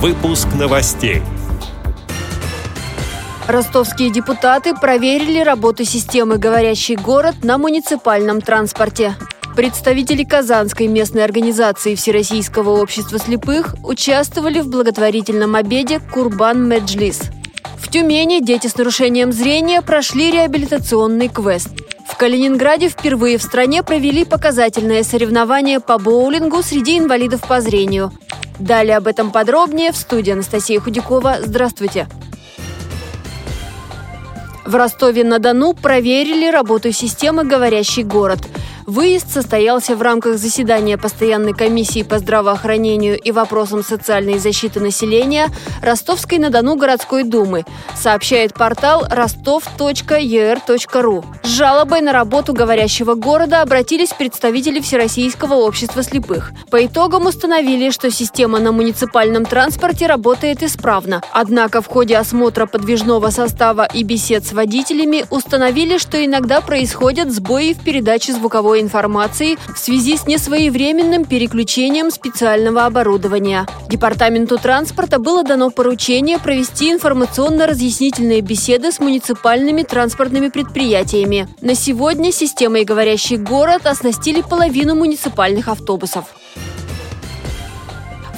Выпуск новостей. Ростовские депутаты проверили работу системы «Говорящий город» на муниципальном транспорте. Представители Казанской местной организации Всероссийского общества слепых участвовали в благотворительном обеде «Курбан Меджлис». В Тюмени дети с нарушением зрения прошли реабилитационный квест. В Калининграде впервые в стране провели показательное соревнование по боулингу среди инвалидов по зрению. Далее об этом подробнее в студии Анастасия Худякова. Здравствуйте! В Ростове-на-Дону проверили работу системы «Говорящий город». Выезд состоялся в рамках заседания Постоянной комиссии по здравоохранению и вопросам социальной защиты населения Ростовской-на-Дону городской думы, сообщает портал ростов.ер.ру. С жалобой на работу говорящего города обратились представители Всероссийского общества слепых. По итогам установили, что система на муниципальном транспорте работает исправно. Однако в ходе осмотра подвижного состава и бесед с водителями установили, что иногда происходят сбои в передаче звуковой информации в связи с несвоевременным переключением специального оборудования. Департаменту транспорта было дано поручение провести информационно-разъяснительные беседы с муниципальными транспортными предприятиями. На сегодня системой «Говорящий город» оснастили половину муниципальных автобусов.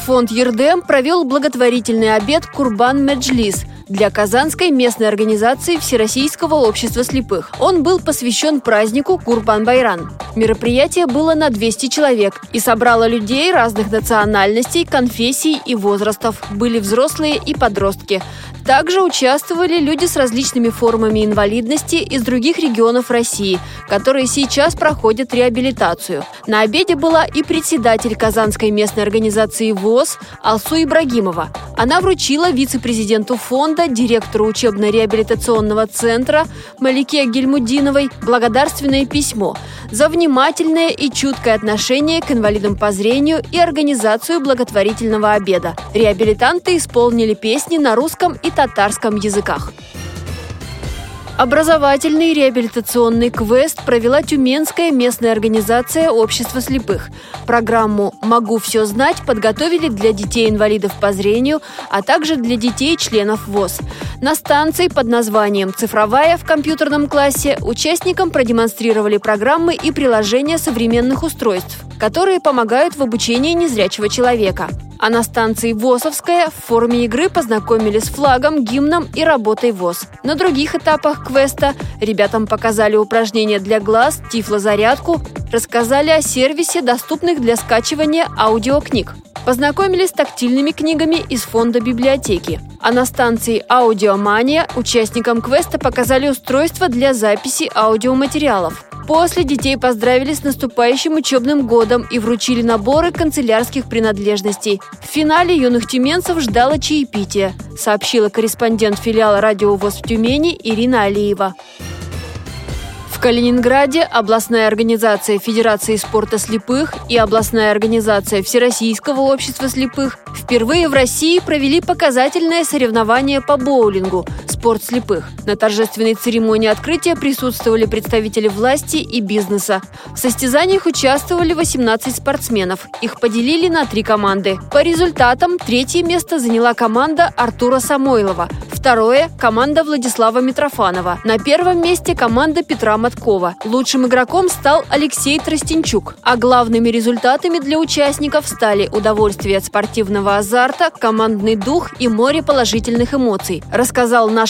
Фонд «Ердем» провел благотворительный обед «Курбан Меджлис», для Казанской местной организации Всероссийского общества слепых. Он был посвящен празднику Курбан-Байран. Мероприятие было на 200 человек и собрало людей разных национальностей, конфессий и возрастов. Были взрослые и подростки. Также участвовали люди с различными формами инвалидности из других регионов России, которые сейчас проходят реабилитацию. На обеде была и председатель Казанской местной организации ВОЗ Алсу Ибрагимова. Она вручила вице-президенту фонда, директору учебно-реабилитационного центра Малике Гельмудиновой благодарственное письмо за внимательное и чуткое отношение к инвалидам по зрению и организацию благотворительного обеда. Реабилитанты исполнили песни на русском и татарском языках. Образовательный реабилитационный квест провела Тюменская местная организация общества слепых. Программу «Могу все знать» подготовили для детей-инвалидов по зрению, а также для детей-членов ВОЗ. На станции под названием «Цифровая» в компьютерном классе участникам продемонстрировали программы и приложения современных устройств, которые помогают в обучении незрячего человека. А на станции ВОСовская в форме игры познакомились с флагом, гимном и работой ВОЗ. На других этапах квеста ребятам показали упражнения для глаз, тифлозарядку, рассказали о сервисе, доступных для скачивания аудиокниг. Познакомились с тактильными книгами из фонда библиотеки. А на станции «Аудиомания» участникам квеста показали устройство для записи аудиоматериалов. После детей поздравили с наступающим учебным годом и вручили наборы канцелярских принадлежностей. В финале юных тюменцев ждало чаепитие, сообщила корреспондент филиала «Радио ВОЗ» в Тюмени Ирина Алиева. В Калининграде областная организация Федерации спорта слепых и областная организация Всероссийского общества слепых впервые в России провели показательное соревнование по боулингу «Спорт слепых». На торжественной церемонии открытия присутствовали представители власти и бизнеса. В состязаниях участвовали 18 спортсменов. Их поделили на три команды. По результатам третье место заняла команда Артура Самойлова – Второе – команда Владислава Митрофанова. На первом месте команда Петра Маткова. Лучшим игроком стал Алексей Тростенчук. А главными результатами для участников стали удовольствие от спортивного азарта, командный дух и море положительных эмоций, рассказал наш